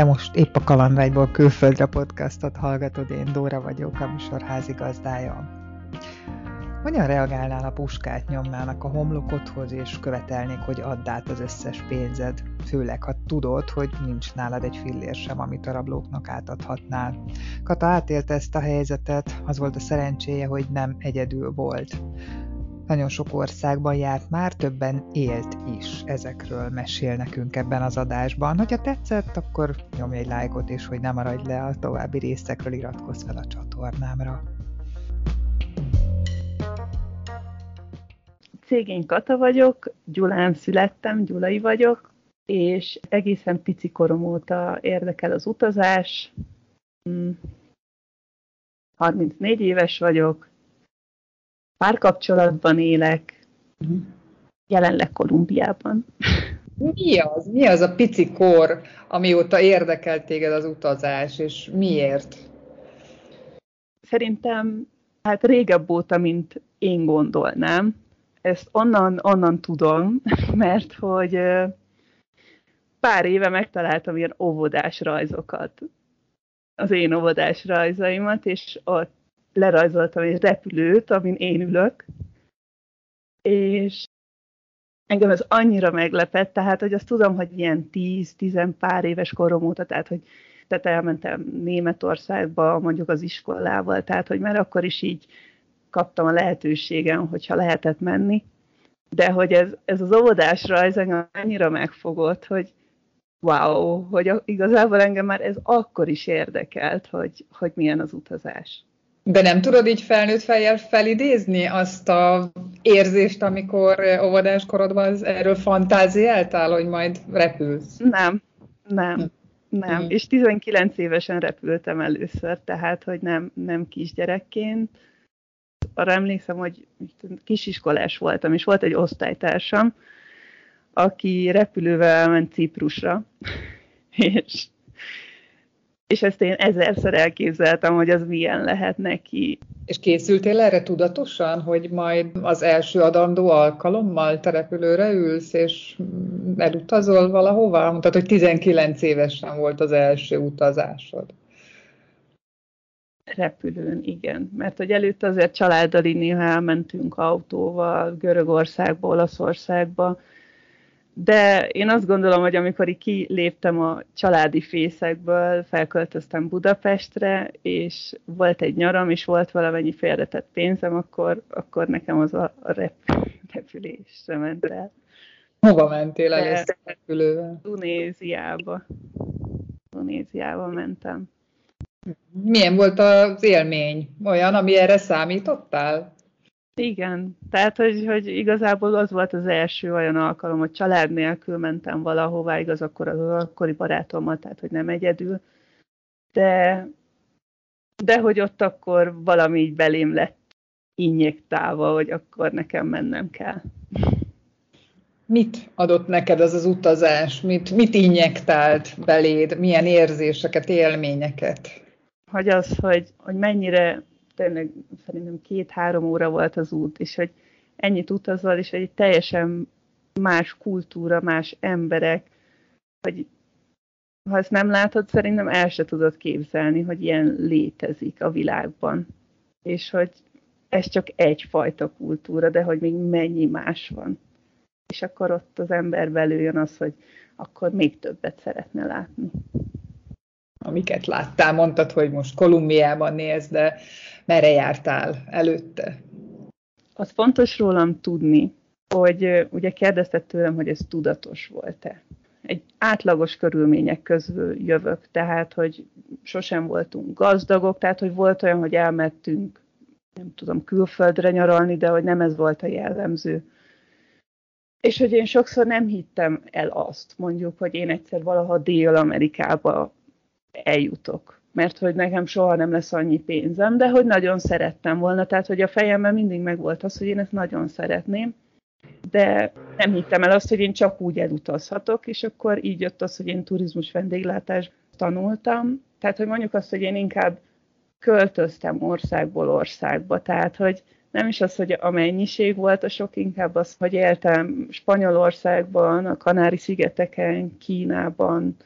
Te most épp a Kalandvágyból külföldre podcastot hallgatod, én Dóra vagyok, a műsor házigazdája. Hogyan reagálnál, a puskát nyomnának a homlokodhoz, és követelnék, hogy add át az összes pénzed, főleg ha tudod, hogy nincs nálad egy fillér sem, amit a rablóknak átadhatnál. Kata átélte ezt a helyzetet, az volt a szerencséje, hogy nem egyedül volt. Nagyon sok országban járt már, többen élt is. Ezekről mesél nekünk ebben az adásban. Hogyha tetszett, akkor nyomj egy lájkot, és hogy ne maradj le a további részekről, iratkozz fel a csatornámra. Cégén Kata vagyok, Gyulán születtem, Gyulai vagyok, és egészen pici korom óta érdekel az utazás. 34 hmm. éves vagyok, párkapcsolatban élek, jelenleg Kolumbiában. Mi az? Mi az a pici kor, amióta érdekelt téged az utazás, és miért? Szerintem hát régebb óta, mint én gondolnám. Ezt onnan, onnan tudom, mert hogy pár éve megtaláltam ilyen óvodás rajzokat, az én óvodás rajzaimat, és ott lerajzoltam egy repülőt, amin én ülök, és engem ez annyira meglepett, tehát, hogy azt tudom, hogy ilyen 10-10 pár éves korom óta, tehát, hogy tehát elmentem Németországba, mondjuk az iskolával, tehát, hogy már akkor is így kaptam a lehetőségem, hogyha lehetett menni, de hogy ez, ez az óvodás rajz engem annyira megfogott, hogy wow, hogy igazából engem már ez akkor is érdekelt, hogy, hogy milyen az utazás. De nem tudod így felnőtt fejjel felidézni azt a érzést, amikor óvodás korodban erről fantáziáltál, hogy majd repülsz? Nem, nem, nem. Mm. És 19 évesen repültem először, tehát, hogy nem, nem kisgyerekként. Arra emlékszem, hogy kisiskolás voltam, és volt egy osztálytársam, aki repülővel ment Ciprusra, és és ezt én ezerszer elképzeltem, hogy az milyen lehet neki. És készültél erre tudatosan, hogy majd az első adandó alkalommal terepülőre ülsz, és elutazol valahova? Mondtad, hogy 19 évesen volt az első utazásod. Repülőn, igen. Mert hogy előtte azért családdal néha elmentünk autóval Görögországba, Olaszországba, de én azt gondolom, hogy amikor így kiléptem a családi fészekből, felköltöztem Budapestre, és volt egy nyaram, és volt valamennyi félretett pénzem, akkor, akkor nekem az a, rep, repülésre ment el. Hova mentél el repülővel? Tunéziába. Tunéziába mentem. Milyen volt az élmény? Olyan, ami erre számítottál? Igen, tehát hogy, hogy igazából az volt az első olyan alkalom, hogy család nélkül mentem valahová, igaz, akkor az akkori barátommal, tehát hogy nem egyedül, de, de hogy ott akkor valami így belém lett injektálva, hogy akkor nekem mennem kell. Mit adott neked az az utazás? Mit, mit injektált beléd? Milyen érzéseket, élményeket? Hogy az, hogy, hogy mennyire tényleg szerintem két-három óra volt az út, és hogy ennyit utazol, és egy teljesen más kultúra, más emberek, hogy ha ezt nem látod, szerintem el se tudod képzelni, hogy ilyen létezik a világban. És hogy ez csak egyfajta kultúra, de hogy még mennyi más van. És akkor ott az ember belül az, hogy akkor még többet szeretne látni amiket láttál, mondtad, hogy most Kolumbiában néz, de merre jártál előtte? Az fontos rólam tudni, hogy ugye kérdezted tőlem, hogy ez tudatos volt-e. Egy átlagos körülmények közül jövök, tehát, hogy sosem voltunk gazdagok, tehát, hogy volt olyan, hogy elmettünk, nem tudom, külföldre nyaralni, de hogy nem ez volt a jellemző. És hogy én sokszor nem hittem el azt, mondjuk, hogy én egyszer valaha Dél-Amerikába eljutok. Mert hogy nekem soha nem lesz annyi pénzem, de hogy nagyon szerettem volna. Tehát, hogy a fejemben mindig megvolt az, hogy én ezt nagyon szeretném. De nem hittem el azt, hogy én csak úgy elutazhatok, és akkor így jött az, hogy én turizmus vendéglátás tanultam. Tehát, hogy mondjuk azt, hogy én inkább költöztem országból országba. Tehát, hogy nem is az, hogy a mennyiség volt a sok, inkább az, hogy éltem Spanyolországban, a Kanári-szigeteken, Kínában,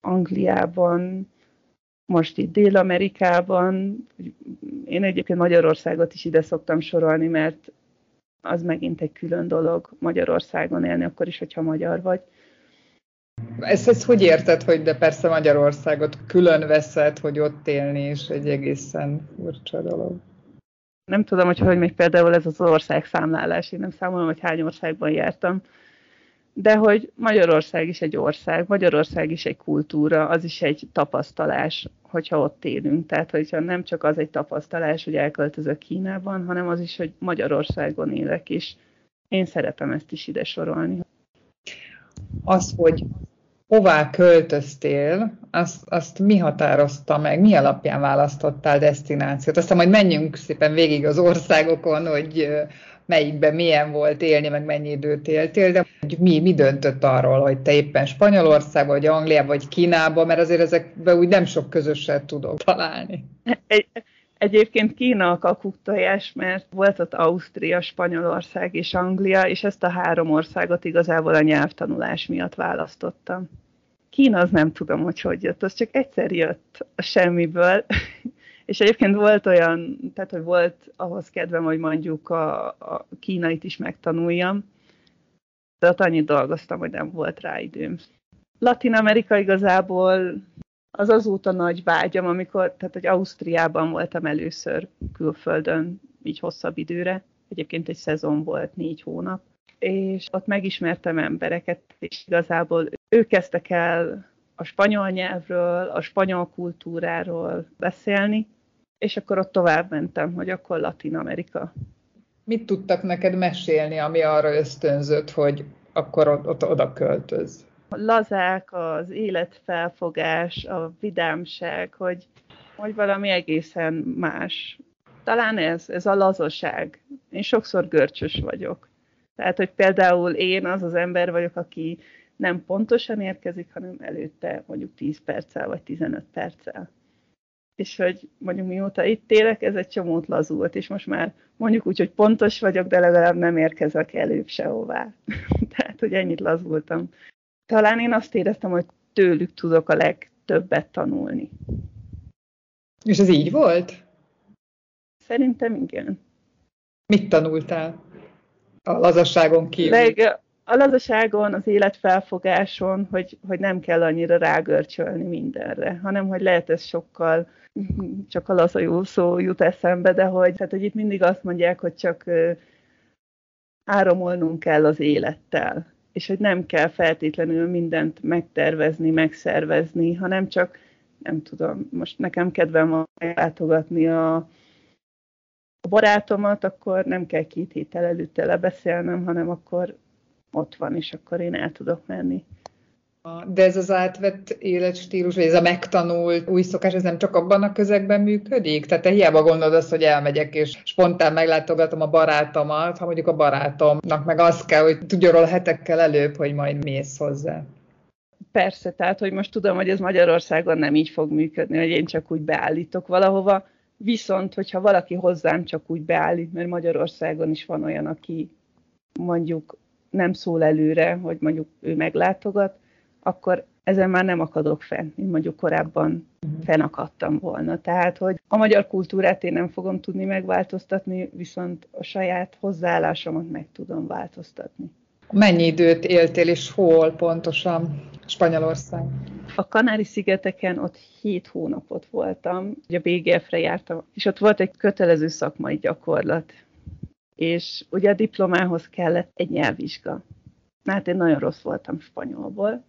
Angliában, most itt Dél-Amerikában. Én egyébként Magyarországot is ide szoktam sorolni, mert az megint egy külön dolog Magyarországon élni, akkor is, hogyha magyar vagy. Ezt, ezt hogy érted, hogy de persze Magyarországot külön veszed, hogy ott élni, és egy egészen furcsa dolog? Nem tudom, hogy hogy még például ez az ország számlálás. Én nem számolom, hogy hány országban jártam, de hogy Magyarország is egy ország, Magyarország is egy kultúra, az is egy tapasztalás, hogyha ott élünk. Tehát, hogyha nem csak az egy tapasztalás, hogy elköltözök Kínában, hanem az is, hogy Magyarországon élek is. Én szeretem ezt is ide sorolni. Az, hogy hová költöztél, azt, azt mi határozta meg, mi alapján választottál destinációt? Aztán majd menjünk szépen végig az országokon, hogy melyikben milyen volt élni, meg mennyi időt éltél, de mi, mi döntött arról, hogy te éppen Spanyolország, vagy Anglia, vagy Kínába, mert azért ezekben úgy nem sok közöset tudok találni. Egy, egyébként Kína a kakuktojás, mert volt ott Ausztria, Spanyolország és Anglia, és ezt a három országot igazából a nyelvtanulás miatt választottam. Kína az nem tudom, hogy hogy jött, az csak egyszer jött a semmiből, és egyébként volt olyan, tehát hogy volt ahhoz kedvem, hogy mondjuk a, a kínait is megtanuljam, ott annyit dolgoztam, hogy nem volt rá időm. Latin Amerika igazából az azóta nagy vágyam, amikor, tehát hogy Ausztriában voltam először külföldön, így hosszabb időre. Egyébként egy szezon volt, négy hónap. És ott megismertem embereket, és igazából ők kezdtek el a spanyol nyelvről, a spanyol kultúráról beszélni, és akkor ott tovább mentem, hogy akkor Latin Amerika. Mit tudtak neked mesélni, ami arra ösztönzött, hogy akkor ott oda költöz? Lazák, az életfelfogás, a vidámság, hogy, hogy valami egészen más. Talán ez, ez a lazaság. Én sokszor görcsös vagyok. Tehát, hogy például én az az ember vagyok, aki nem pontosan érkezik, hanem előtte mondjuk 10 perccel vagy 15 perccel és hogy mondjuk mióta itt élek, ez egy csomót lazult, és most már mondjuk úgy, hogy pontos vagyok, de legalább nem érkezek előbb sehová. Tehát, hogy ennyit lazultam. Talán én azt éreztem, hogy tőlük tudok a legtöbbet tanulni. És ez így volt? Szerintem igen. Mit tanultál a lazasságon kívül? Leg, a lazaságon, az életfelfogáson, hogy, hogy nem kell annyira rágörcsölni mindenre, hanem hogy lehet ez sokkal, csak a laza jó szó jut eszembe, de hogy, hát, hogy itt mindig azt mondják, hogy csak áramolnunk kell az élettel, és hogy nem kell feltétlenül mindent megtervezni, megszervezni, hanem csak, nem tudom, most nekem kedvem van látogatni a, a barátomat, akkor nem kell két héttel előtte lebeszélnem, hanem akkor ott van, és akkor én el tudok menni. De ez az átvett életstílus, vagy ez a megtanult új szokás, ez nem csak abban a közegben működik? Tehát te hiába gondolod azt, hogy elmegyek, és spontán meglátogatom a barátomat, ha mondjuk a barátomnak meg az kell, hogy tudja róla hetekkel előbb, hogy majd mész hozzá. Persze, tehát, hogy most tudom, hogy ez Magyarországon nem így fog működni, hogy én csak úgy beállítok valahova, viszont, hogyha valaki hozzám csak úgy beállít, mert Magyarországon is van olyan, aki mondjuk nem szól előre, hogy mondjuk ő meglátogat, akkor ezen már nem akadok fenn, mint mondjuk korábban fennakadtam volna. Tehát, hogy a magyar kultúrát én nem fogom tudni megváltoztatni, viszont a saját hozzáállásomat meg tudom változtatni. Mennyi időt éltél, és hol pontosan Spanyolország? A Kanári-szigeteken ott 7 hónapot voltam, ugye a BGF-re jártam, és ott volt egy kötelező szakmai gyakorlat és ugye a diplomához kellett egy nyelvvizsga. Hát én nagyon rossz voltam spanyolból,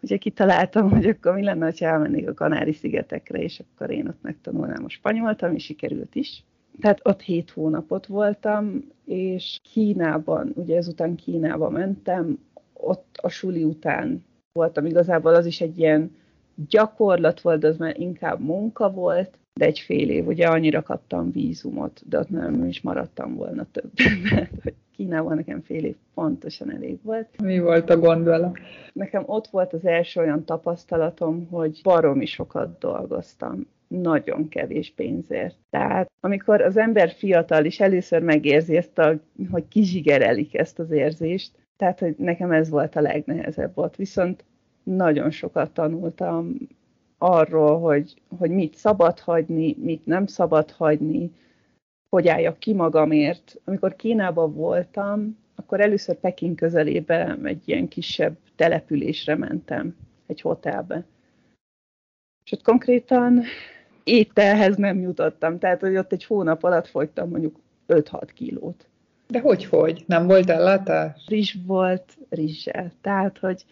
ugye kitaláltam, hogy akkor mi lenne, ha elmennék a Kanári-szigetekre, és akkor én ott megtanulnám a spanyolt, ami sikerült is. Tehát ott hét hónapot voltam, és Kínában, ugye ezután Kínába mentem, ott a suli után voltam, igazából az is egy ilyen gyakorlat volt, az már inkább munka volt, de egy fél év, ugye annyira kaptam vízumot, de ott nem is maradtam volna több. hogy Kínában nekem fél év pontosan elég volt. Mi volt a gond vele? Nekem ott volt az első olyan tapasztalatom, hogy baromi sokat dolgoztam nagyon kevés pénzért. Tehát amikor az ember fiatal és először megérzi ezt, a, hogy kizsigerelik ezt az érzést, tehát hogy nekem ez volt a legnehezebb volt. Viszont nagyon sokat tanultam arról, hogy, hogy mit szabad hagyni, mit nem szabad hagyni, hogy álljak ki magamért. Amikor Kínában voltam, akkor először Peking közelébe egy ilyen kisebb településre mentem, egy hotelbe. És ott konkrétan ételhez nem jutottam, tehát hogy ott egy hónap alatt fogytam mondjuk 5-6 kilót. De hogy, hogy? Nem volt ellátás? Rizs volt rizssel, tehát hogy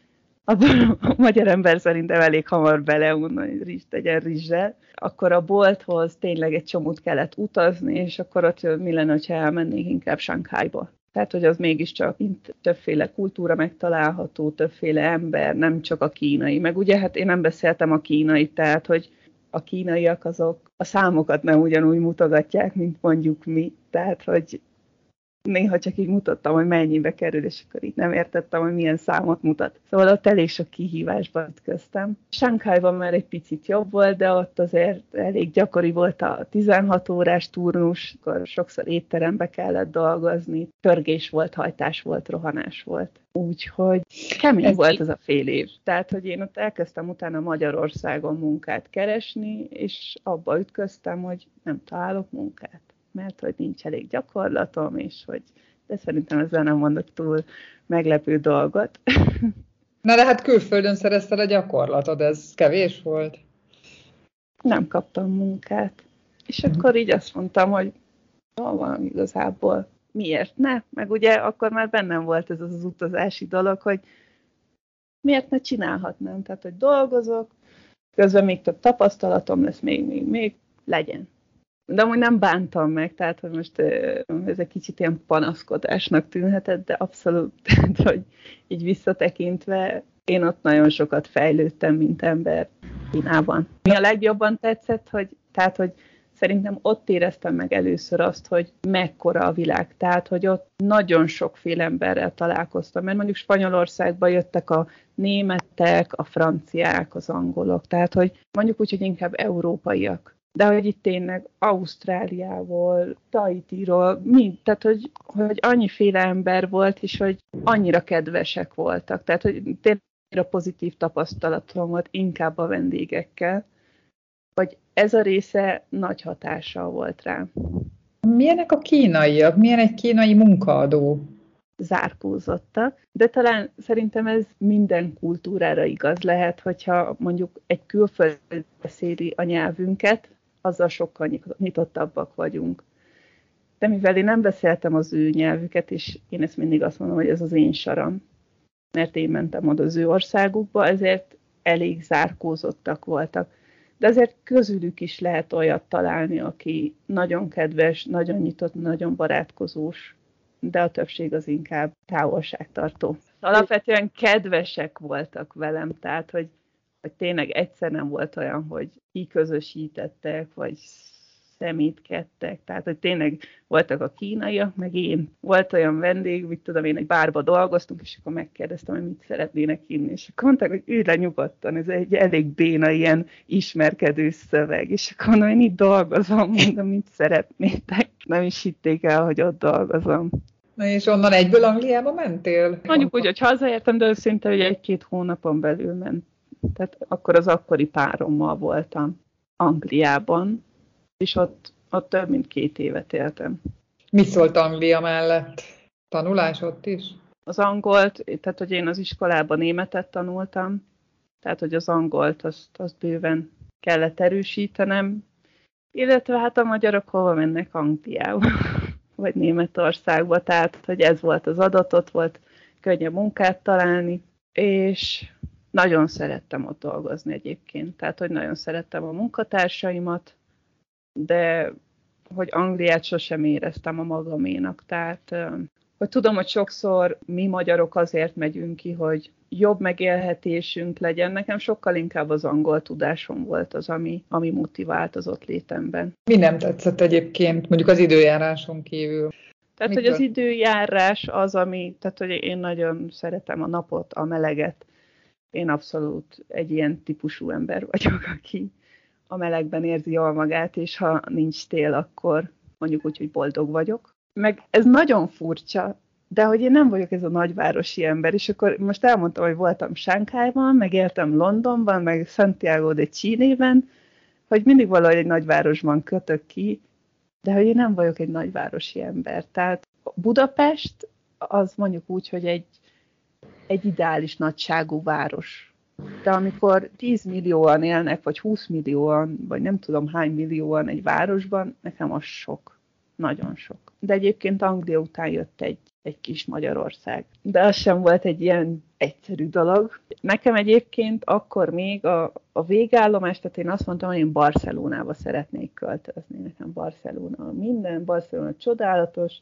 abban a magyar ember szerintem elég hamar beleunna, hogy rizs tegyen rizssel. Akkor a bolthoz tényleg egy csomót kellett utazni, és akkor ott mi lenne, ha elmennék inkább Sankhájba. Tehát, hogy az mégiscsak itt többféle kultúra megtalálható, többféle ember, nem csak a kínai. Meg ugye, hát én nem beszéltem a kínai, tehát, hogy a kínaiak azok a számokat nem ugyanúgy mutogatják, mint mondjuk mi. Tehát, hogy néha csak így mutattam, hogy mennyibe kerül, és akkor így nem értettem, hogy milyen számot mutat. Szóval ott elég sok kihívásba ütköztem. Sánkhájban már egy picit jobb volt, de ott azért elég gyakori volt a 16 órás turnus, akkor sokszor étterembe kellett dolgozni, törgés volt, hajtás volt, rohanás volt. Úgyhogy kemény Ez volt az a fél év. Tehát, hogy én ott elkezdtem utána Magyarországon munkát keresni, és abba ütköztem, hogy nem találok munkát mert hogy nincs elég gyakorlatom, és hogy de szerintem ezzel nem mondok túl meglepő dolgot. Na de hát külföldön szerezted a gyakorlatod, ez kevés volt? Nem kaptam munkát. És uh-huh. akkor így azt mondtam, hogy hol van igazából, miért ne? Meg ugye akkor már bennem volt ez az utazási dolog, hogy miért ne csinálhatnám? Tehát, hogy dolgozok, közben még több tapasztalatom lesz, még, még, még legyen. De amúgy nem bántam meg, tehát hogy most ez egy kicsit ilyen panaszkodásnak tűnhetett, de abszolút, tehát, hogy így visszatekintve én ott nagyon sokat fejlődtem, mint ember Kínában. Mi a legjobban tetszett, hogy, tehát, hogy szerintem ott éreztem meg először azt, hogy mekkora a világ. Tehát, hogy ott nagyon sokféle emberrel találkoztam, mert mondjuk Spanyolországba jöttek a németek, a franciák, az angolok, tehát, hogy mondjuk úgy, hogy inkább európaiak de hogy itt tényleg Ausztráliából, Tahitiról, mind, tehát hogy, hogy annyiféle ember volt, és hogy annyira kedvesek voltak, tehát hogy tényleg pozitív tapasztalatom volt inkább a vendégekkel, hogy ez a része nagy hatással volt rám. Milyenek a kínaiak? Milyen egy kínai munkaadó? zárkózottak, de talán szerintem ez minden kultúrára igaz lehet, hogyha mondjuk egy külföld beszéli a nyelvünket, azzal sokkal nyitottabbak vagyunk. De mivel én nem beszéltem az ő nyelvüket, és én ezt mindig azt mondom, hogy ez az én saram, mert én mentem oda az ő országukba, ezért elég zárkózottak voltak. De azért közülük is lehet olyat találni, aki nagyon kedves, nagyon nyitott, nagyon barátkozós, de a többség az inkább távolságtartó. Alapvetően kedvesek voltak velem, tehát hogy hogy tényleg egyszer nem volt olyan, hogy kiközösítettek, vagy szemétkedtek, tehát hogy tényleg voltak a kínaiak, meg én. Volt olyan vendég, mit tudom én, egy bárba dolgoztunk, és akkor megkérdeztem, hogy mit szeretnének inni, és akkor mondták, hogy ülj le nyugodtan, ez egy elég béna ilyen ismerkedő szöveg, és akkor mondom, én itt dolgozom, mondom, mit szeretnétek. Nem is hitték el, hogy ott dolgozom. Na és onnan egyből Angliába mentél? Mondjuk úgy, hogy hazaértem, de őszinte, hogy egy-két hónapon belül ment tehát akkor az akkori párommal voltam Angliában, és ott, ott több mint két évet éltem. Mi szólt Anglia mellett? Tanulás ott is? Az angolt, tehát hogy én az iskolában németet tanultam, tehát hogy az angolt azt, azt bőven kellett erősítenem, illetve hát a magyarok hova mennek Angliába, vagy Németországba, tehát hogy ez volt az adatot, volt könnyebb munkát találni, és nagyon szerettem ott dolgozni egyébként, tehát hogy nagyon szerettem a munkatársaimat, de hogy Angliát sosem éreztem a magaménak, tehát hogy tudom, hogy sokszor mi magyarok azért megyünk ki, hogy jobb megélhetésünk legyen. Nekem sokkal inkább az angol tudásom volt az, ami, ami motivált az ott létemben. Mi nem tetszett egyébként, mondjuk az időjáráson kívül? Tehát, Mit hogy az időjárás az, ami, tehát, hogy én nagyon szeretem a napot, a meleget, én abszolút egy ilyen típusú ember vagyok, aki a melegben érzi jól magát, és ha nincs tél, akkor mondjuk úgy, hogy boldog vagyok. Meg ez nagyon furcsa, de hogy én nem vagyok ez a nagyvárosi ember, és akkor most elmondtam, hogy voltam Sánkhájban, meg éltem Londonban, meg Santiago de Chile-ben, hogy mindig valahogy egy nagyvárosban kötök ki, de hogy én nem vagyok egy nagyvárosi ember. Tehát Budapest az mondjuk úgy, hogy egy, egy ideális nagyságú város. De amikor 10 millióan élnek, vagy 20 millióan, vagy nem tudom hány millióan egy városban, nekem az sok. Nagyon sok. De egyébként Anglia után jött egy, egy kis Magyarország. De az sem volt egy ilyen egyszerű dolog. Nekem egyébként akkor még a, a végállomás, tehát én azt mondtam, hogy én Barcelonába szeretnék költözni. Nekem Barcelona minden, Barcelona csodálatos,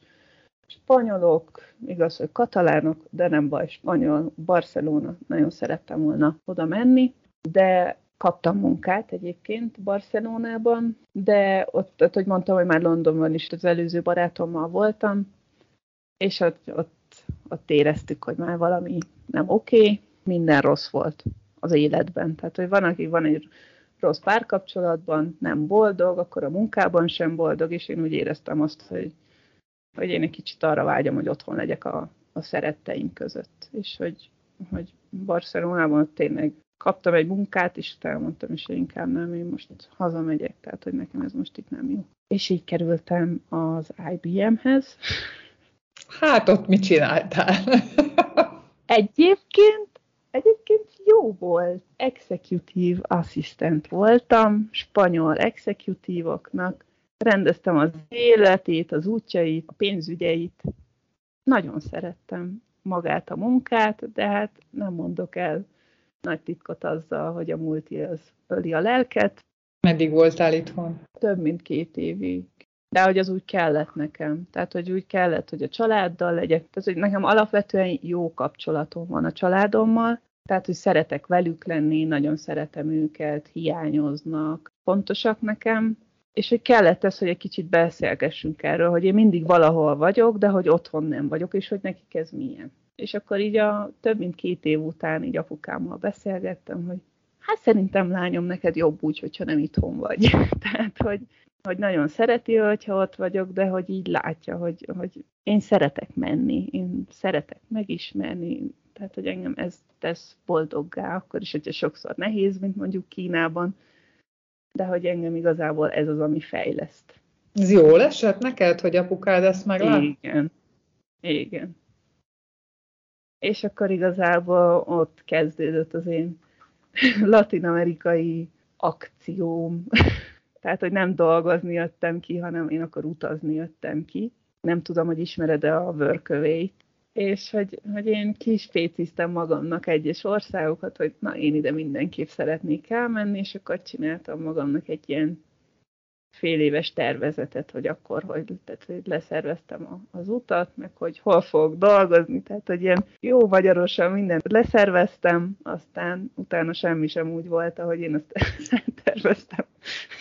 spanyolok, igaz, hogy katalánok, de nem baj, spanyol, Barcelona, nagyon szerettem volna oda menni, de kaptam munkát egyébként Barcelonában, de ott, ott hogy mondtam, hogy már Londonban is az előző barátommal voltam, és ott, ott, ott éreztük, hogy már valami nem oké, okay, minden rossz volt az életben. Tehát, hogy van, aki van egy rossz párkapcsolatban, nem boldog, akkor a munkában sem boldog, és én úgy éreztem azt, hogy, hogy én egy kicsit arra vágyom, hogy otthon legyek a, a szeretteim között, és hogy, hogy Barcelonában tényleg kaptam egy munkát, és elmondtam is, hogy inkább nem, én most hazamegyek, tehát hogy nekem ez most itt nem jó. És így kerültem az IBM-hez. Hát ott mit csináltál? Egyébként, egyébként jó volt. Executive assistant voltam, spanyol executívoknak. Rendeztem az életét, az útjait, a pénzügyeit. Nagyon szerettem magát a munkát, de hát nem mondok el nagy titkot azzal, hogy a multi az öli a lelket. Meddig voltál itthon? Több mint két évig. De hogy az úgy kellett nekem. Tehát, hogy úgy kellett, hogy a családdal legyek. Tehát, hogy nekem alapvetően jó kapcsolatom van a családommal. Tehát, hogy szeretek velük lenni, nagyon szeretem őket, hiányoznak, fontosak nekem. És hogy kellett ez, hogy egy kicsit beszélgessünk erről, hogy én mindig valahol vagyok, de hogy otthon nem vagyok, és hogy nekik ez milyen. És akkor így a több mint két év után így apukámmal beszélgettem, hogy hát szerintem lányom, neked jobb úgy, hogyha nem itthon vagy. Tehát, hogy, hogy nagyon szereti, hogyha ott vagyok, de hogy így látja, hogy, hogy én szeretek menni, én szeretek megismerni, tehát, hogy engem ez tesz boldoggá, akkor is, hogyha sokszor nehéz, mint mondjuk Kínában, de hogy engem igazából ez az, ami fejleszt. Ez jól esett neked, hogy apukád ezt meglát? Igen. Igen és akkor igazából ott kezdődött az én latinamerikai akcióm. Tehát, hogy nem dolgozni jöttem ki, hanem én akkor utazni jöttem ki. Nem tudom, hogy ismered-e a vörkövét. És hogy, hogy én kispéciztem magamnak egyes országokat, hogy na, én ide mindenképp szeretnék elmenni, és akkor csináltam magamnak egy ilyen fél éves tervezetet, hogy akkor, hogy, tehát, hogy leszerveztem a, az utat, meg hogy hol fogok dolgozni, tehát hogy ilyen jó magyarosan mindent leszerveztem, aztán utána semmi sem úgy volt, ahogy én azt terveztem.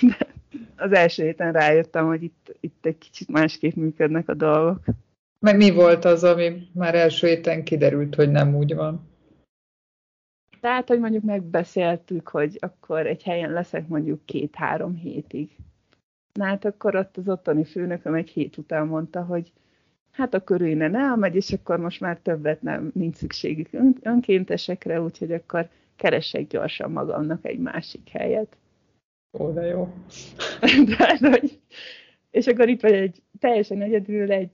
De az első héten rájöttem, hogy itt, itt egy kicsit másképp működnek a dolgok. Meg mi volt az, ami már első héten kiderült, hogy nem úgy van? Tehát, hogy mondjuk megbeszéltük, hogy akkor egy helyen leszek mondjuk két-három hétig Na hát akkor ott az ottani főnököm egy hét után mondta, hogy hát akkor ő innen elmegy, és akkor most már többet nem, nincs szükségük önkéntesekre, úgyhogy akkor keresek gyorsan magamnak egy másik helyet. Ó, de jó. de, hogy, és akkor itt vagy egy teljesen egyedül egy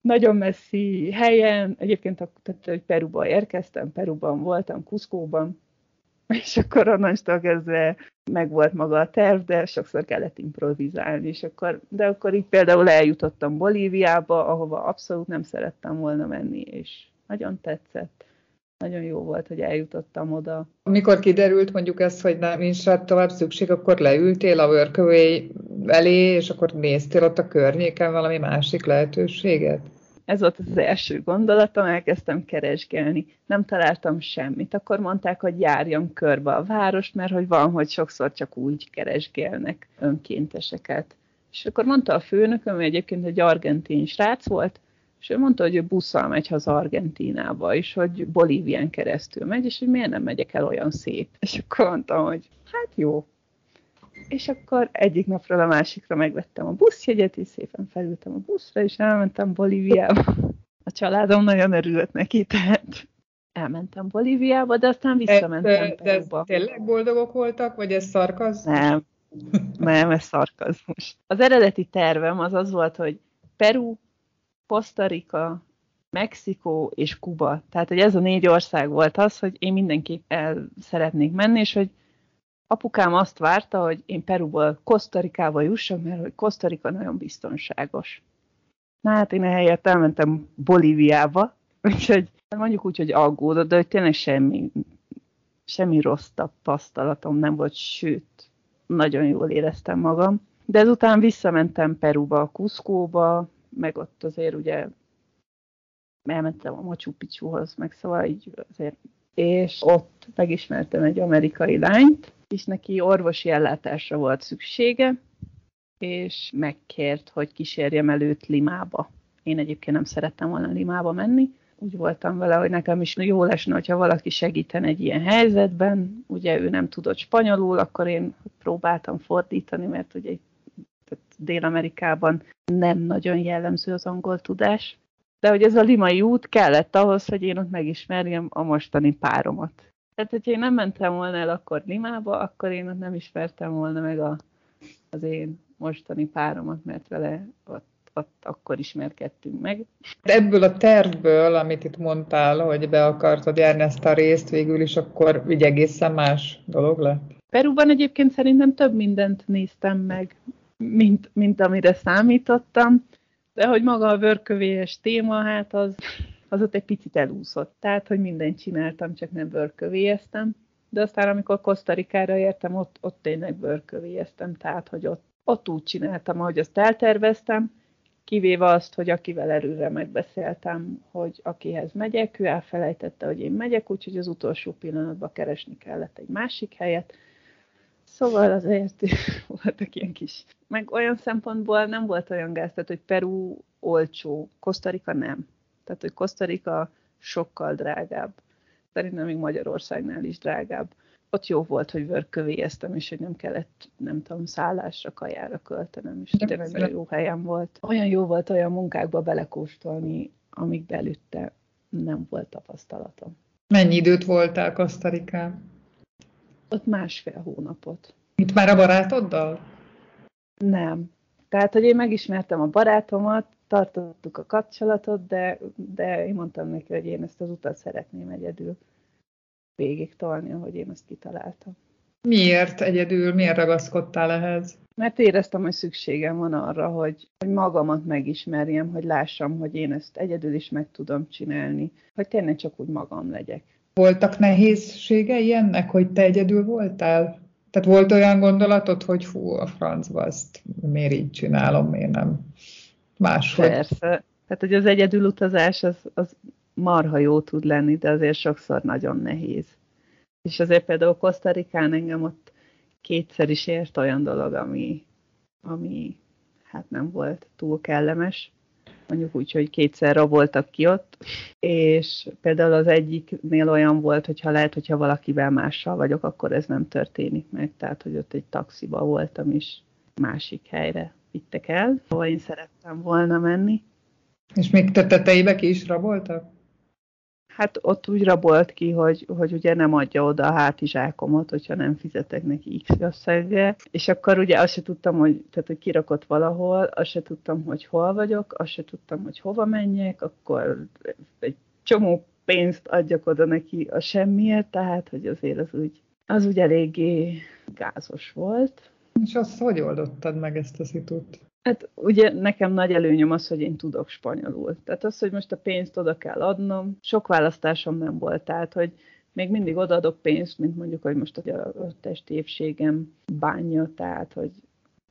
nagyon messzi helyen, egyébként tehát, hogy Peruba érkeztem, Peruban voltam, Kuszkóban, és akkor onnantól kezdve meg volt maga a terv, de sokszor kellett improvizálni, és akkor, de akkor így például eljutottam Bolíviába, ahova abszolút nem szerettem volna menni, és nagyon tetszett. Nagyon jó volt, hogy eljutottam oda. Amikor kiderült mondjuk ezt, hogy nem nincs rá tovább szükség, akkor leültél a workaway elé, és akkor néztél ott a környéken valami másik lehetőséget? Ez volt az első gondolatom, elkezdtem keresgélni. Nem találtam semmit. Akkor mondták, hogy járjam körbe a várost, mert hogy van, hogy sokszor csak úgy keresgélnek önkénteseket. És akkor mondta a főnököm, hogy egyébként egy argentin srác volt, és ő mondta, hogy ő busszal megy haza Argentinába, és hogy Bolívián keresztül megy, és hogy miért nem megyek el olyan szép. És akkor mondtam, hogy hát jó, és akkor egyik napról a másikra megvettem a buszjegyet, és szépen felültem a buszra, és elmentem Bolíviába. A családom nagyon örült neki, tehát elmentem Bolíviába, de aztán visszamentem de, de ez tényleg boldogok voltak, vagy ez szarkazmus? Nem, nem, ez szarkazmus. Az eredeti tervem az az volt, hogy Peru, Costa Rica, Mexikó és Kuba. Tehát, hogy ez a négy ország volt az, hogy én mindenképp el szeretnék menni, és hogy apukám azt várta, hogy én Peruból Kosztarikába jussak, mert hogy Kosztarika nagyon biztonságos. Na hát én ehelyett elmentem Bolíviába, úgyhogy mondjuk úgy, hogy aggódott, de hogy tényleg semmi, semmi rossz tapasztalatom nem volt, sőt, nagyon jól éreztem magam. De ezután visszamentem Peruba, Kuszkóba, meg ott azért ugye elmentem a Machu Picchuhoz, meg szóval így azért, és ott megismertem egy amerikai lányt, és neki orvosi ellátásra volt szüksége, és megkért, hogy kísérjem el Limába. Én egyébként nem szerettem volna Limába menni, úgy voltam vele, hogy nekem is jó lesne, hogyha valaki segíten egy ilyen helyzetben. Ugye ő nem tudott spanyolul, akkor én próbáltam fordítani, mert ugye Dél-Amerikában nem nagyon jellemző az angol tudás. De hogy ez a limai út kellett ahhoz, hogy én ott megismerjem a mostani páromat. Tehát, hogyha én nem mentem volna el akkor Limába, akkor én ott nem ismertem volna meg a, az én mostani páromat, mert vele ott, ott akkor ismerkedtünk meg. Ebből a tervből, amit itt mondtál, hogy be akartad járni ezt a részt, végül is akkor így egészen más dolog lett? Peruban egyébként szerintem több mindent néztem meg, mint, mint amire számítottam, de hogy maga a vörkövélyes téma, hát az az ott egy picit elúszott. Tehát, hogy mindent csináltam, csak nem bőrkövéjeztem. De aztán, amikor Kosztarikára értem, ott, ott tényleg bőrkövéjeztem, tehát, hogy ott, ott úgy csináltam, ahogy azt elterveztem, kivéve azt, hogy akivel erőre megbeszéltem, hogy akihez megyek, ő elfelejtette, hogy én megyek, úgyhogy az utolsó pillanatban keresni kellett egy másik helyet. Szóval azért voltak ilyen kis... Meg olyan szempontból nem volt olyan gáz, tehát, hogy Peru olcsó, Kosztarika nem. Tehát, hogy Kosztarika sokkal drágább. Szerintem még Magyarországnál is drágább. Ott jó volt, hogy vörkövéjeztem, és hogy nem kellett, nem tudom, szállásra, kajára költenem, és tényleg nagyon jó helyen volt. Olyan jó volt olyan munkákba belekóstolni, amik belütte nem volt tapasztalatom. Mennyi időt voltál Kosztarikán? Ott másfél hónapot. Itt már a barátoddal? Nem. Tehát, hogy én megismertem a barátomat, tartottuk a kapcsolatot, de, de én mondtam neki, hogy én ezt az utat szeretném egyedül végig tolni, ahogy én ezt kitaláltam. Miért egyedül? Miért ragaszkodtál ehhez? Mert éreztem, hogy szükségem van arra, hogy, hogy magamat megismerjem, hogy lássam, hogy én ezt egyedül is meg tudom csinálni, hogy tényleg csak úgy magam legyek. Voltak nehézségei ennek, hogy te egyedül voltál? Tehát volt olyan gondolatod, hogy fú, a francba ezt miért így csinálom, miért nem máshogy. Persze. Tehát, hogy az egyedül utazás az, az marha jó tud lenni, de azért sokszor nagyon nehéz. És azért például Kosztarikán engem ott kétszer is ért olyan dolog, ami, ami hát nem volt túl kellemes. Mondjuk úgy, hogy kétszer raboltak ki ott, és például az egyiknél olyan volt, hogyha lehet, hogyha valakivel mással vagyok, akkor ez nem történik meg. Tehát, hogy ott egy taxiba voltam is másik helyre vittek el, ahol én szerettem volna menni. És még te tetejébe ki is raboltak? Hát ott úgy rabolt ki, hogy, hogy ugye nem adja oda a hátizsákomat, hogyha nem fizetek neki X összeggel. És akkor ugye azt se tudtam, hogy, tehát, hogy kirakott valahol, azt se tudtam, hogy hol vagyok, azt se tudtam, hogy hova menjek, akkor egy csomó pénzt adjak oda neki a semmiért, tehát hogy azért az úgy, az úgy eléggé gázos volt. És azt hogy oldottad meg ezt a szitut? Hát ugye nekem nagy előnyöm az, hogy én tudok spanyolul. Tehát az, hogy most a pénzt oda kell adnom, sok választásom nem volt. Tehát, hogy még mindig odaadok pénzt, mint mondjuk, hogy most a, a testépségem bánja, tehát, hogy,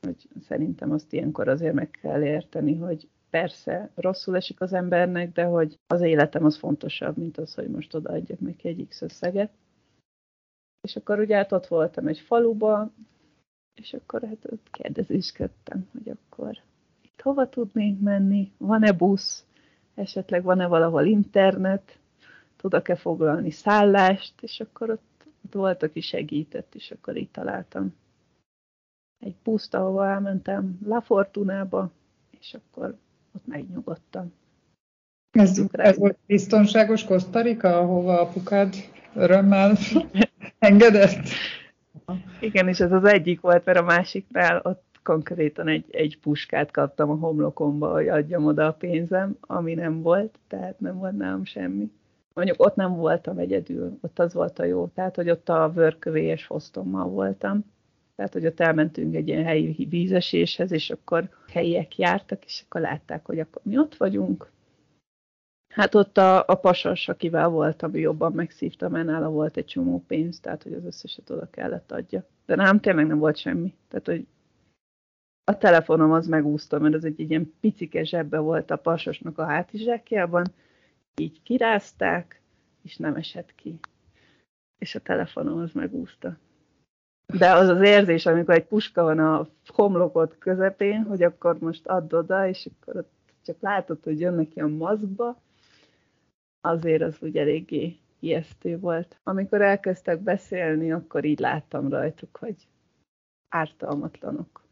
hogy szerintem azt ilyenkor azért meg kell érteni, hogy persze rosszul esik az embernek, de hogy az életem az fontosabb, mint az, hogy most odaadjak neki egy X összeget. És akkor ugye hát ott voltam egy faluba, és akkor hát ott kérdezéskedtem, hogy akkor itt hova tudnénk menni, van-e busz, esetleg van-e valahol internet, tudok-e foglalni szállást, és akkor ott, ott volt, aki segített, és akkor így találtam egy buszt, ahova elmentem La Fortunába, és akkor ott megnyugodtam. Ez, ez volt biztonságos Kosztarika, ahova apukád örömmel engedett? Igen, és ez az egyik volt, mert a másiknál ott konkrétan egy, egy puskát kaptam a homlokomba, hogy adjam oda a pénzem, ami nem volt, tehát nem volt nálam semmi. Mondjuk ott nem voltam egyedül, ott az volt a jó, tehát hogy ott a vörkövélyes fosztommal voltam, tehát hogy ott elmentünk egy ilyen helyi vízeséshez, és akkor helyiek jártak, és akkor látták, hogy akkor mi ott vagyunk. Hát ott a, a pasas, akivel voltam, jobban megszívta, mert nála volt egy csomó pénz, tehát hogy az összeset oda kellett adja. De nem, tényleg nem volt semmi. Tehát, hogy a telefonom az megúszta, mert az egy, egy ilyen picike zsebbe volt a pasosnak a hátizsákjában, így kirázták, és nem esett ki. És a telefonom az megúszta. De az az érzés, amikor egy puska van a homlokot közepén, hogy akkor most add oda, és akkor ott csak látod, hogy jönnek ilyen maszkba, azért az úgy eléggé ijesztő volt. Amikor elkezdtek beszélni, akkor így láttam rajtuk, hogy ártalmatlanok.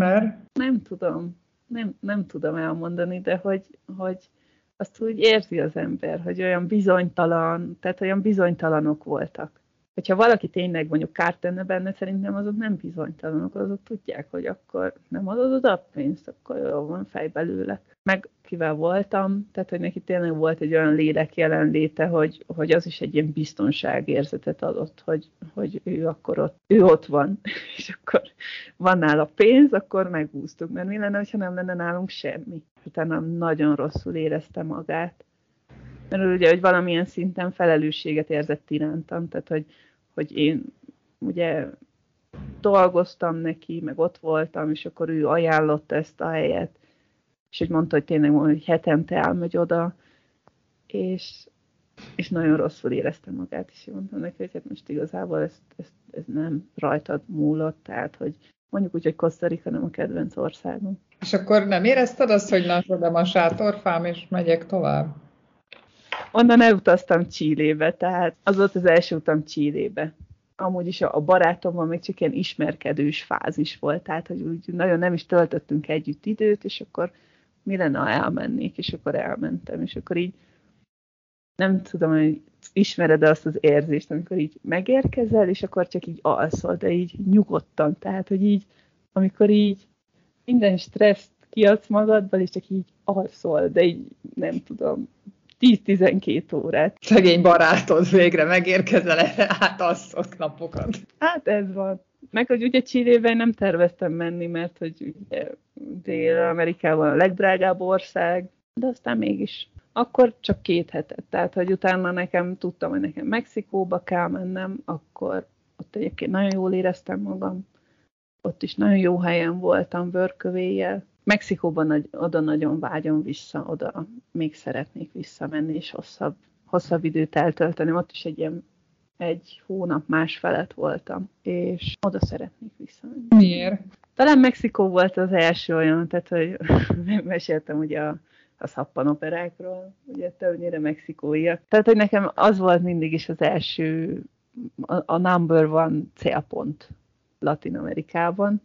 Mert? Nem tudom. Nem, nem tudom elmondani, de hogy, hogy azt úgy érzi az ember, hogy olyan bizonytalan, tehát olyan bizonytalanok voltak hogyha valaki tényleg mondjuk kárt tenne benne, szerintem azok nem bizonytalanok, azok tudják, hogy akkor nem adod oda a pénzt, akkor jó van fej belőle. Meg kivel voltam, tehát hogy neki tényleg volt egy olyan lélek jelenléte, hogy, hogy az is egy ilyen biztonságérzetet adott, hogy, hogy ő akkor ott, ő ott van, és akkor van nála pénz, akkor megúsztuk, mert mi lenne, ha nem lenne nálunk semmi. Utána nagyon rosszul érezte magát. Mert ugye, hogy valamilyen szinten felelősséget érzett irántam, tehát hogy hogy én ugye dolgoztam neki, meg ott voltam, és akkor ő ajánlotta ezt a helyet, és hogy mondta, hogy tényleg hogy hetente elmegy oda, és, és nagyon rosszul éreztem magát, és mondtam neki, hogy hát most igazából ez, ez, ez nem rajtad múlott, tehát hogy mondjuk úgy, hogy Kosztarika nem a kedvenc országom. És akkor nem érezted azt, hogy na, a sátorfám, és megyek tovább? Onnan elutaztam Csillébe, tehát az volt az első utam Csillébe. Amúgy is a barátommal még csak ilyen ismerkedős fázis volt, tehát hogy úgy nagyon nem is töltöttünk együtt időt, és akkor mi lenne, ha elmennék, és akkor elmentem, és akkor így nem tudom, hogy ismered azt az érzést, amikor így megérkezel, és akkor csak így alszol, de így nyugodtan, tehát, hogy így, amikor így minden stresszt kiadsz magadból, és csak így alszol, de így nem tudom, 10-12 órát. Szegény barátod végre megérkezel erre átasszott napokat. Hát ez van. Meg, hogy ugye Csillében nem terveztem menni, mert hogy ugye Dél-Amerikában a legdrágább ország, de aztán mégis. Akkor csak két hetet. Tehát, hogy utána nekem tudtam, hogy nekem Mexikóba kell mennem, akkor ott egyébként nagyon jól éreztem magam. Ott is nagyon jó helyen voltam, vörkövéjel. Mexikóban nagy, oda nagyon vágyom vissza, oda még szeretnék visszamenni, és hosszabb, hosszabb időt eltölteni. Ott is egy ilyen egy hónap más felett voltam, és oda szeretnék visszamenni. Miért? Talán Mexikó volt az első olyan, tehát hogy meséltem ugye a, a szappanoperákról, ugye többnyire mexikóiak. Tehát, hogy nekem az volt mindig is az első, a, a number one célpont Latin Amerikában,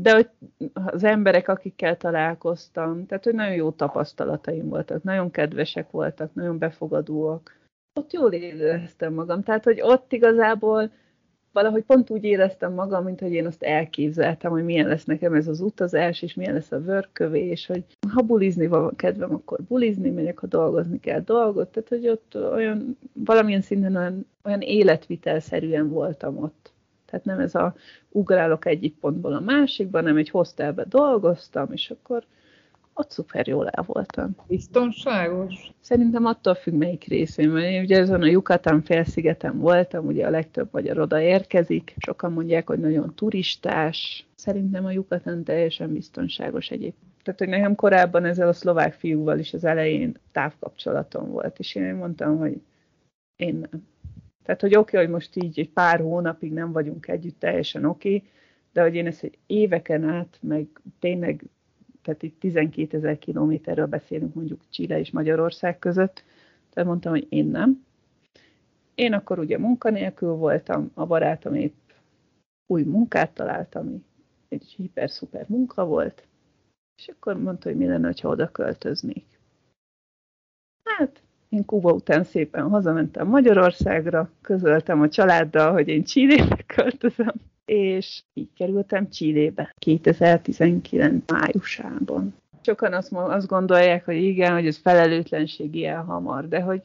de hogy az emberek, akikkel találkoztam, tehát hogy nagyon jó tapasztalataim voltak, nagyon kedvesek voltak, nagyon befogadóak. Ott jól éreztem magam, tehát hogy ott igazából valahogy pont úgy éreztem magam, mint hogy én azt elképzeltem, hogy milyen lesz nekem ez az utazás, és milyen lesz a vörkövés, hogy ha bulizni van kedvem, akkor bulizni megyek, ha dolgozni kell dolgot, tehát hogy ott olyan, valamilyen szinten olyan, olyan életvitelszerűen voltam ott. Tehát nem ez a ugrálok egyik pontból a másikba, nem egy hostelbe dolgoztam, és akkor ott szuper jól el voltam. Biztonságos? Szerintem attól függ, melyik részén, mert én ugye ezen a Yucatán félszigeten voltam, ugye a legtöbb magyar oda érkezik, sokan mondják, hogy nagyon turistás. Szerintem a Yucatán teljesen biztonságos egyébként. Tehát, hogy nekem korábban ezzel a szlovák fiúval is az elején távkapcsolatom volt, és én mondtam, hogy én nem. Tehát, hogy oké, okay, hogy most így egy pár hónapig nem vagyunk együtt, teljesen oké, okay, de hogy én ezt egy éveken át, meg tényleg, tehát itt 12 ezer kilométerről beszélünk mondjuk Chile és Magyarország között, tehát mondtam, hogy én nem. Én akkor ugye munkanélkül voltam, a barátom épp új munkát talált, ami egy hiper-szuper munka volt, és akkor mondta, hogy mi lenne, ha oda költöznék. Hát, én Kuba után szépen hazamentem Magyarországra, közöltem a családdal, hogy én Csillébe költözöm, és így kerültem Csillébe 2019 májusában. Sokan azt, azt gondolják, hogy igen, hogy ez felelőtlenség ilyen hamar, de hogy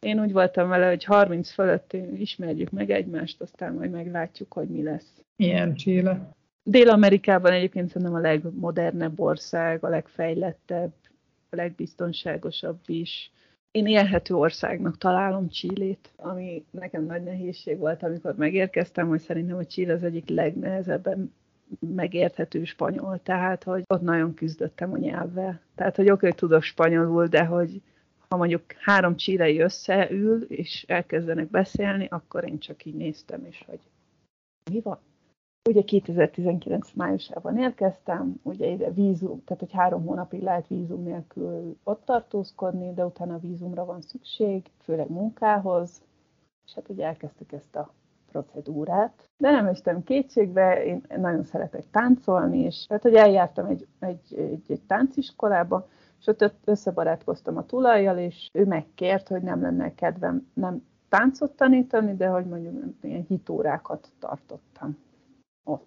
én úgy voltam vele, hogy 30 fölött ismerjük meg egymást, aztán majd meglátjuk, hogy mi lesz. Ilyen Chile. Dél-Amerikában egyébként szerintem a legmodernebb ország, a legfejlettebb, a legbiztonságosabb is. Én élhető országnak találom Csillét, ami nekem nagy nehézség volt, amikor megérkeztem, hogy szerintem a Chile az egyik legnehezebben megérthető spanyol, tehát hogy ott nagyon küzdöttem a nyelvvel. Tehát, hogy oké, hogy tudok spanyolul, de hogy ha mondjuk három csírei összeül, és elkezdenek beszélni, akkor én csak így néztem, és hogy mi van? Ugye 2019 májusában érkeztem, ugye ide vízum, tehát hogy három hónapig lehet vízum nélkül ott tartózkodni, de utána vízumra van szükség, főleg munkához, és hát ugye elkezdtük ezt a procedúrát. De nem estem kétségbe, én nagyon szeretek táncolni, és hát, hogy eljártam egy, egy, egy, egy tánciskolába, és ott összebarátkoztam a tulajjal, és ő megkért, hogy nem lenne kedvem nem táncot tanítani, de hogy mondjuk ilyen hitórákat tartottam ott.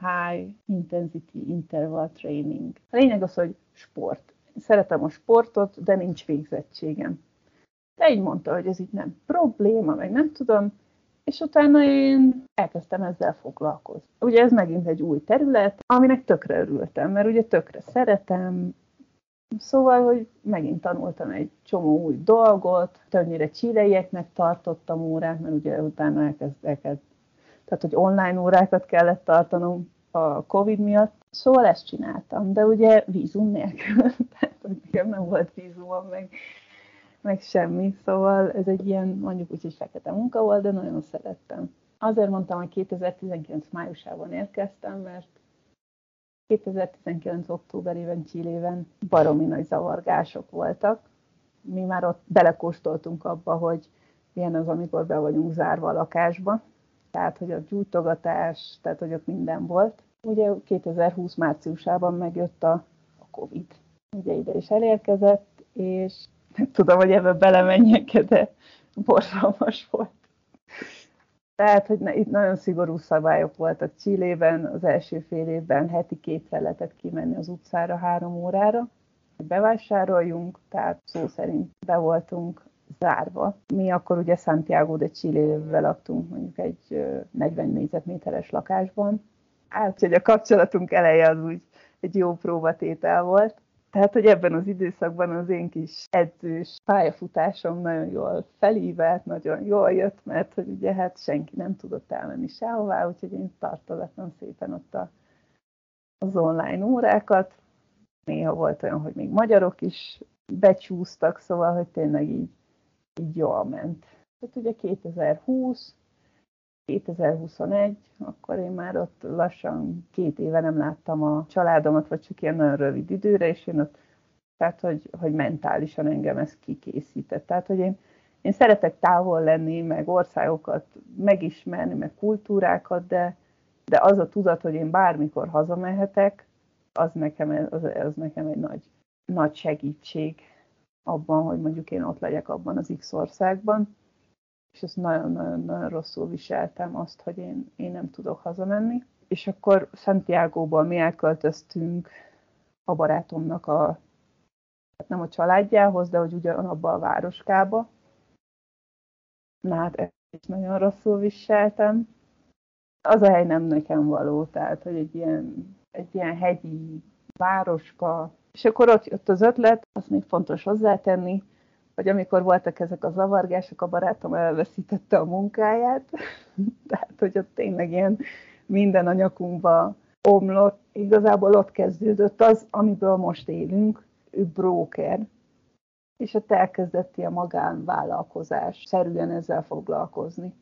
High Intensity Interval Training. A lényeg az, hogy sport. Szeretem a sportot, de nincs végzettségem. De így mondta, hogy ez így nem probléma, meg nem tudom, és utána én elkezdtem ezzel foglalkozni. Ugye ez megint egy új terület, aminek tökre örültem, mert ugye tökre szeretem, Szóval, hogy megint tanultam egy csomó új dolgot, többnyire csileieknek tartottam órát, mert ugye utána elkezd, elkezd, tehát hogy online órákat kellett tartanom a Covid miatt. Szóval ezt csináltam, de ugye vízum nélkül, tehát hogy nekem nem volt vízumom, meg, meg semmi. Szóval ez egy ilyen, mondjuk úgy, hogy fekete munka volt, de nagyon szerettem. Azért mondtam, hogy 2019 májusában érkeztem, mert 2019. októberében Csillében baromi nagy zavargások voltak. Mi már ott belekóstoltunk abba, hogy milyen az, amikor be vagyunk zárva a lakásba. Tehát, hogy a gyújtogatás, tehát, hogy ott minden volt. Ugye 2020 márciusában megjött a, a Covid. Ugye ide is elérkezett, és nem tudom, hogy ebbe belemenjek, de borzalmas volt. Tehát, hogy itt nagyon szigorú szabályok voltak Csillében, az első fél évben heti kétszer lehetett kimenni az utcára három órára, hogy bevásároljunk, tehát szó szerint be voltunk zárva. Mi akkor ugye Santiago de Chile-vel laktunk mondjuk egy 40 négyzetméteres lakásban. Hát, hogy a kapcsolatunk eleje az úgy egy jó próbatétel volt. Tehát, hogy ebben az időszakban az én kis edzős pályafutásom nagyon jól felívelt, nagyon jól jött, mert hogy ugye hát senki nem tudott elmenni sehová, úgyhogy én tartogattam szépen ott a, az online órákat. Néha volt olyan, hogy még magyarok is becsúsztak, szóval, hogy tényleg így, így jól ment. Tehát ugye 2020, 2021, akkor én már ott lassan két éve nem láttam a családomat, vagy csak ilyen nagyon rövid időre, és én ott, tehát hogy, hogy mentálisan engem ez kikészített. Tehát, hogy én, én szeretek távol lenni, meg országokat megismerni, meg kultúrákat, de, de az a tudat, hogy én bármikor hazamehetek, az nekem, az, az nekem egy nagy, nagy segítség abban, hogy mondjuk én ott legyek abban az X országban és ezt nagyon-nagyon rosszul viseltem azt, hogy én, én nem tudok hazamenni. És akkor Santiago-ból mi elköltöztünk a barátomnak a, hát nem a családjához, de hogy ugyanabba a városkába. Na hát ezt is nagyon rosszul viseltem. Az a hely nem nekem való, tehát hogy egy ilyen, egy ilyen hegyi városka. És akkor ott jött az ötlet, azt még fontos hozzátenni, hogy amikor voltak ezek a zavargások, a barátom elveszítette a munkáját, tehát hogy ott tényleg ilyen minden a nyakunkba omlott, igazából ott kezdődött az, amiből most élünk, ő broker, és ott elkezdett ilyen magánvállalkozás szerűen ezzel foglalkozni.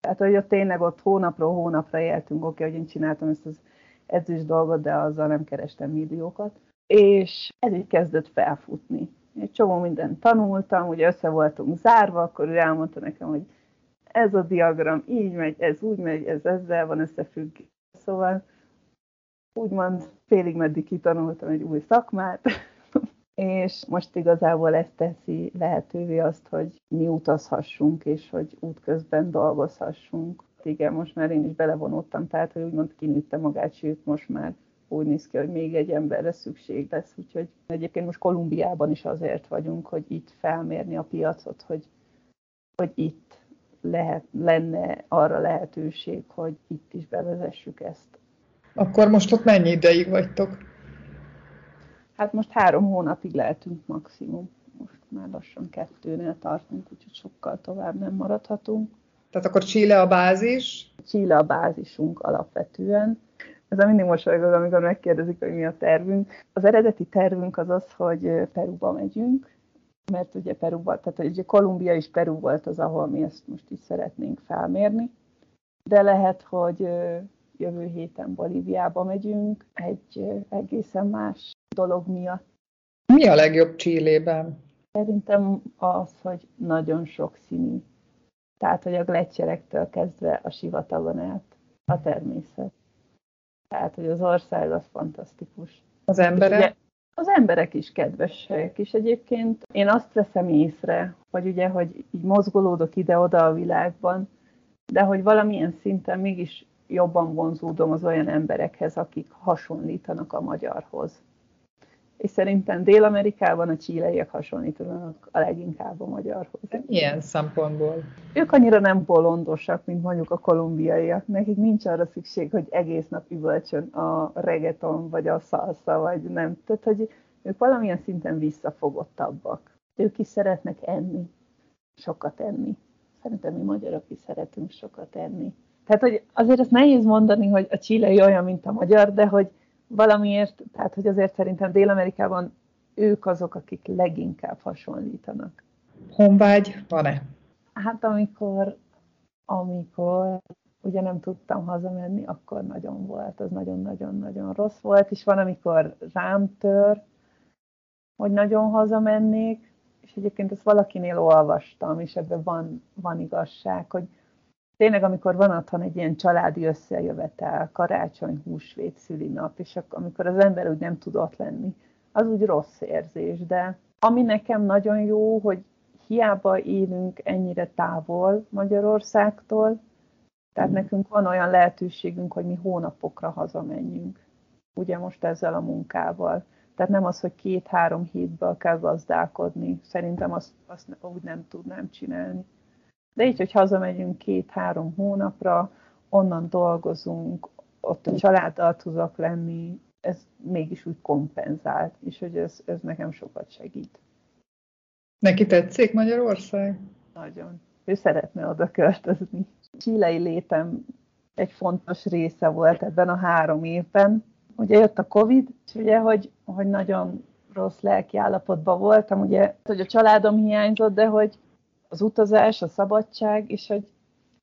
Tehát, hogy ott tényleg ott hónapról hónapra éltünk, oké, hogy én csináltam ezt az edzés dolgot, de azzal nem kerestem milliókat. És ez így kezdett felfutni egy csomó mindent tanultam, ugye össze voltunk zárva, akkor ő elmondta nekem, hogy ez a diagram így megy, ez úgy megy, ez ezzel van összefügg. Szóval úgymond félig meddig kitanultam egy új szakmát, és most igazából ez teszi lehetővé azt, hogy mi utazhassunk, és hogy útközben dolgozhassunk. Igen, most már én is belevonultam, tehát hogy úgymond kinőtte magát, sőt most már úgy néz ki, hogy még egy emberre szükség lesz, úgyhogy egyébként most Kolumbiában is azért vagyunk, hogy itt felmérni a piacot, hogy, hogy itt lehet, lenne arra lehetőség, hogy itt is bevezessük ezt. Akkor most ott mennyi ideig vagytok? Hát most három hónapig lehetünk maximum. Most már lassan kettőnél tartunk, úgyhogy sokkal tovább nem maradhatunk. Tehát akkor Chile a bázis? Chile a bázisunk alapvetően. Ez a mindig mosolygok, amikor megkérdezik, hogy mi a tervünk. Az eredeti tervünk az az, hogy Peruba megyünk, mert ugye Peruba, tehát ugye Kolumbia és Peru volt az, ahol mi ezt most is szeretnénk felmérni. De lehet, hogy jövő héten Bolíviába megyünk, egy egészen más dolog miatt. Mi a legjobb Csillében? Szerintem az, hogy nagyon sok színű. Tehát, hogy a gletszerektől kezdve a sivatagon át a természet. Tehát, hogy az ország az fantasztikus. Az emberek? Ugye, az emberek is kedvesek, és egyébként én azt veszem észre, hogy ugye, hogy így mozgolódok ide-oda a világban, de hogy valamilyen szinten mégis jobban vonzódom az olyan emberekhez, akik hasonlítanak a magyarhoz és szerintem Dél-Amerikában a csíleiek hasonlítanak a leginkább a magyarhoz. Milyen szempontból? Ők annyira nem bolondosak, mint mondjuk a kolumbiaiak. Nekik nincs arra szükség, hogy egész nap üvölcsön a reggaeton, vagy a szalsza, vagy nem. Tehát, hogy ők valamilyen szinten visszafogottabbak. Ők is szeretnek enni, sokat enni. Szerintem mi magyarok is szeretünk sokat enni. Tehát, hogy azért azt nehéz mondani, hogy a csílei olyan, mint a magyar, de hogy valamiért, tehát hogy azért szerintem Dél-Amerikában ők azok, akik leginkább hasonlítanak. Honvágy van-e? Hát amikor, amikor ugye nem tudtam hazamenni, akkor nagyon volt, az nagyon-nagyon-nagyon rossz volt, és van, amikor rám tör, hogy nagyon hazamennék, és egyébként ezt valakinél olvastam, és ebben van, van igazság, hogy tényleg, amikor van otthon egy ilyen családi összejövetel, karácsony, húsvét, szülinap, és akkor, amikor az ember úgy nem tud ott lenni, az úgy rossz érzés, de ami nekem nagyon jó, hogy hiába élünk ennyire távol Magyarországtól, tehát mm. nekünk van olyan lehetőségünk, hogy mi hónapokra hazamenjünk. Ugye most ezzel a munkával. Tehát nem az, hogy két-három hétből kell gazdálkodni. Szerintem azt, azt úgy nem tudnám csinálni. De így, hogy hazamegyünk két-három hónapra, onnan dolgozunk, ott a családdal tudok lenni, ez mégis úgy kompenzált, és hogy ez, ez nekem sokat segít. Neki tetszik Magyarország? Nagyon. Ő szeretne oda költözni. Csilei létem egy fontos része volt ebben a három évben. Ugye jött a Covid, és ugye, hogy, hogy nagyon rossz lelki állapotban voltam, ugye, hogy a családom hiányzott, de hogy az utazás, a szabadság, és hogy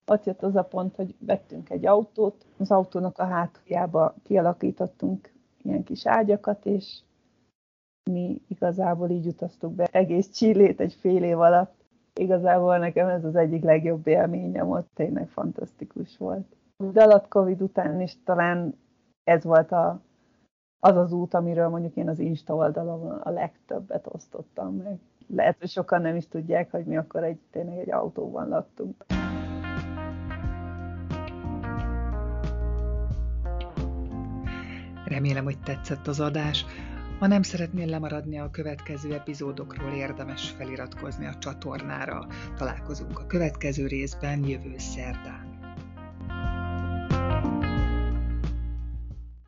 ott jött az a pont, hogy vettünk egy autót, az autónak a hátuljába kialakítottunk ilyen kis ágyakat, és mi igazából így utaztuk be egész Csillét egy fél év alatt. Igazából nekem ez az egyik legjobb élményem ott, tényleg fantasztikus volt. De alatt Covid után is talán ez volt a, az az út, amiről mondjuk én az Insta oldalon a legtöbbet osztottam meg lehet, hogy sokan nem is tudják, hogy mi akkor egy, tényleg egy autóban laktunk. Remélem, hogy tetszett az adás. Ha nem szeretnél lemaradni a következő epizódokról, érdemes feliratkozni a csatornára. Találkozunk a következő részben jövő szerdán.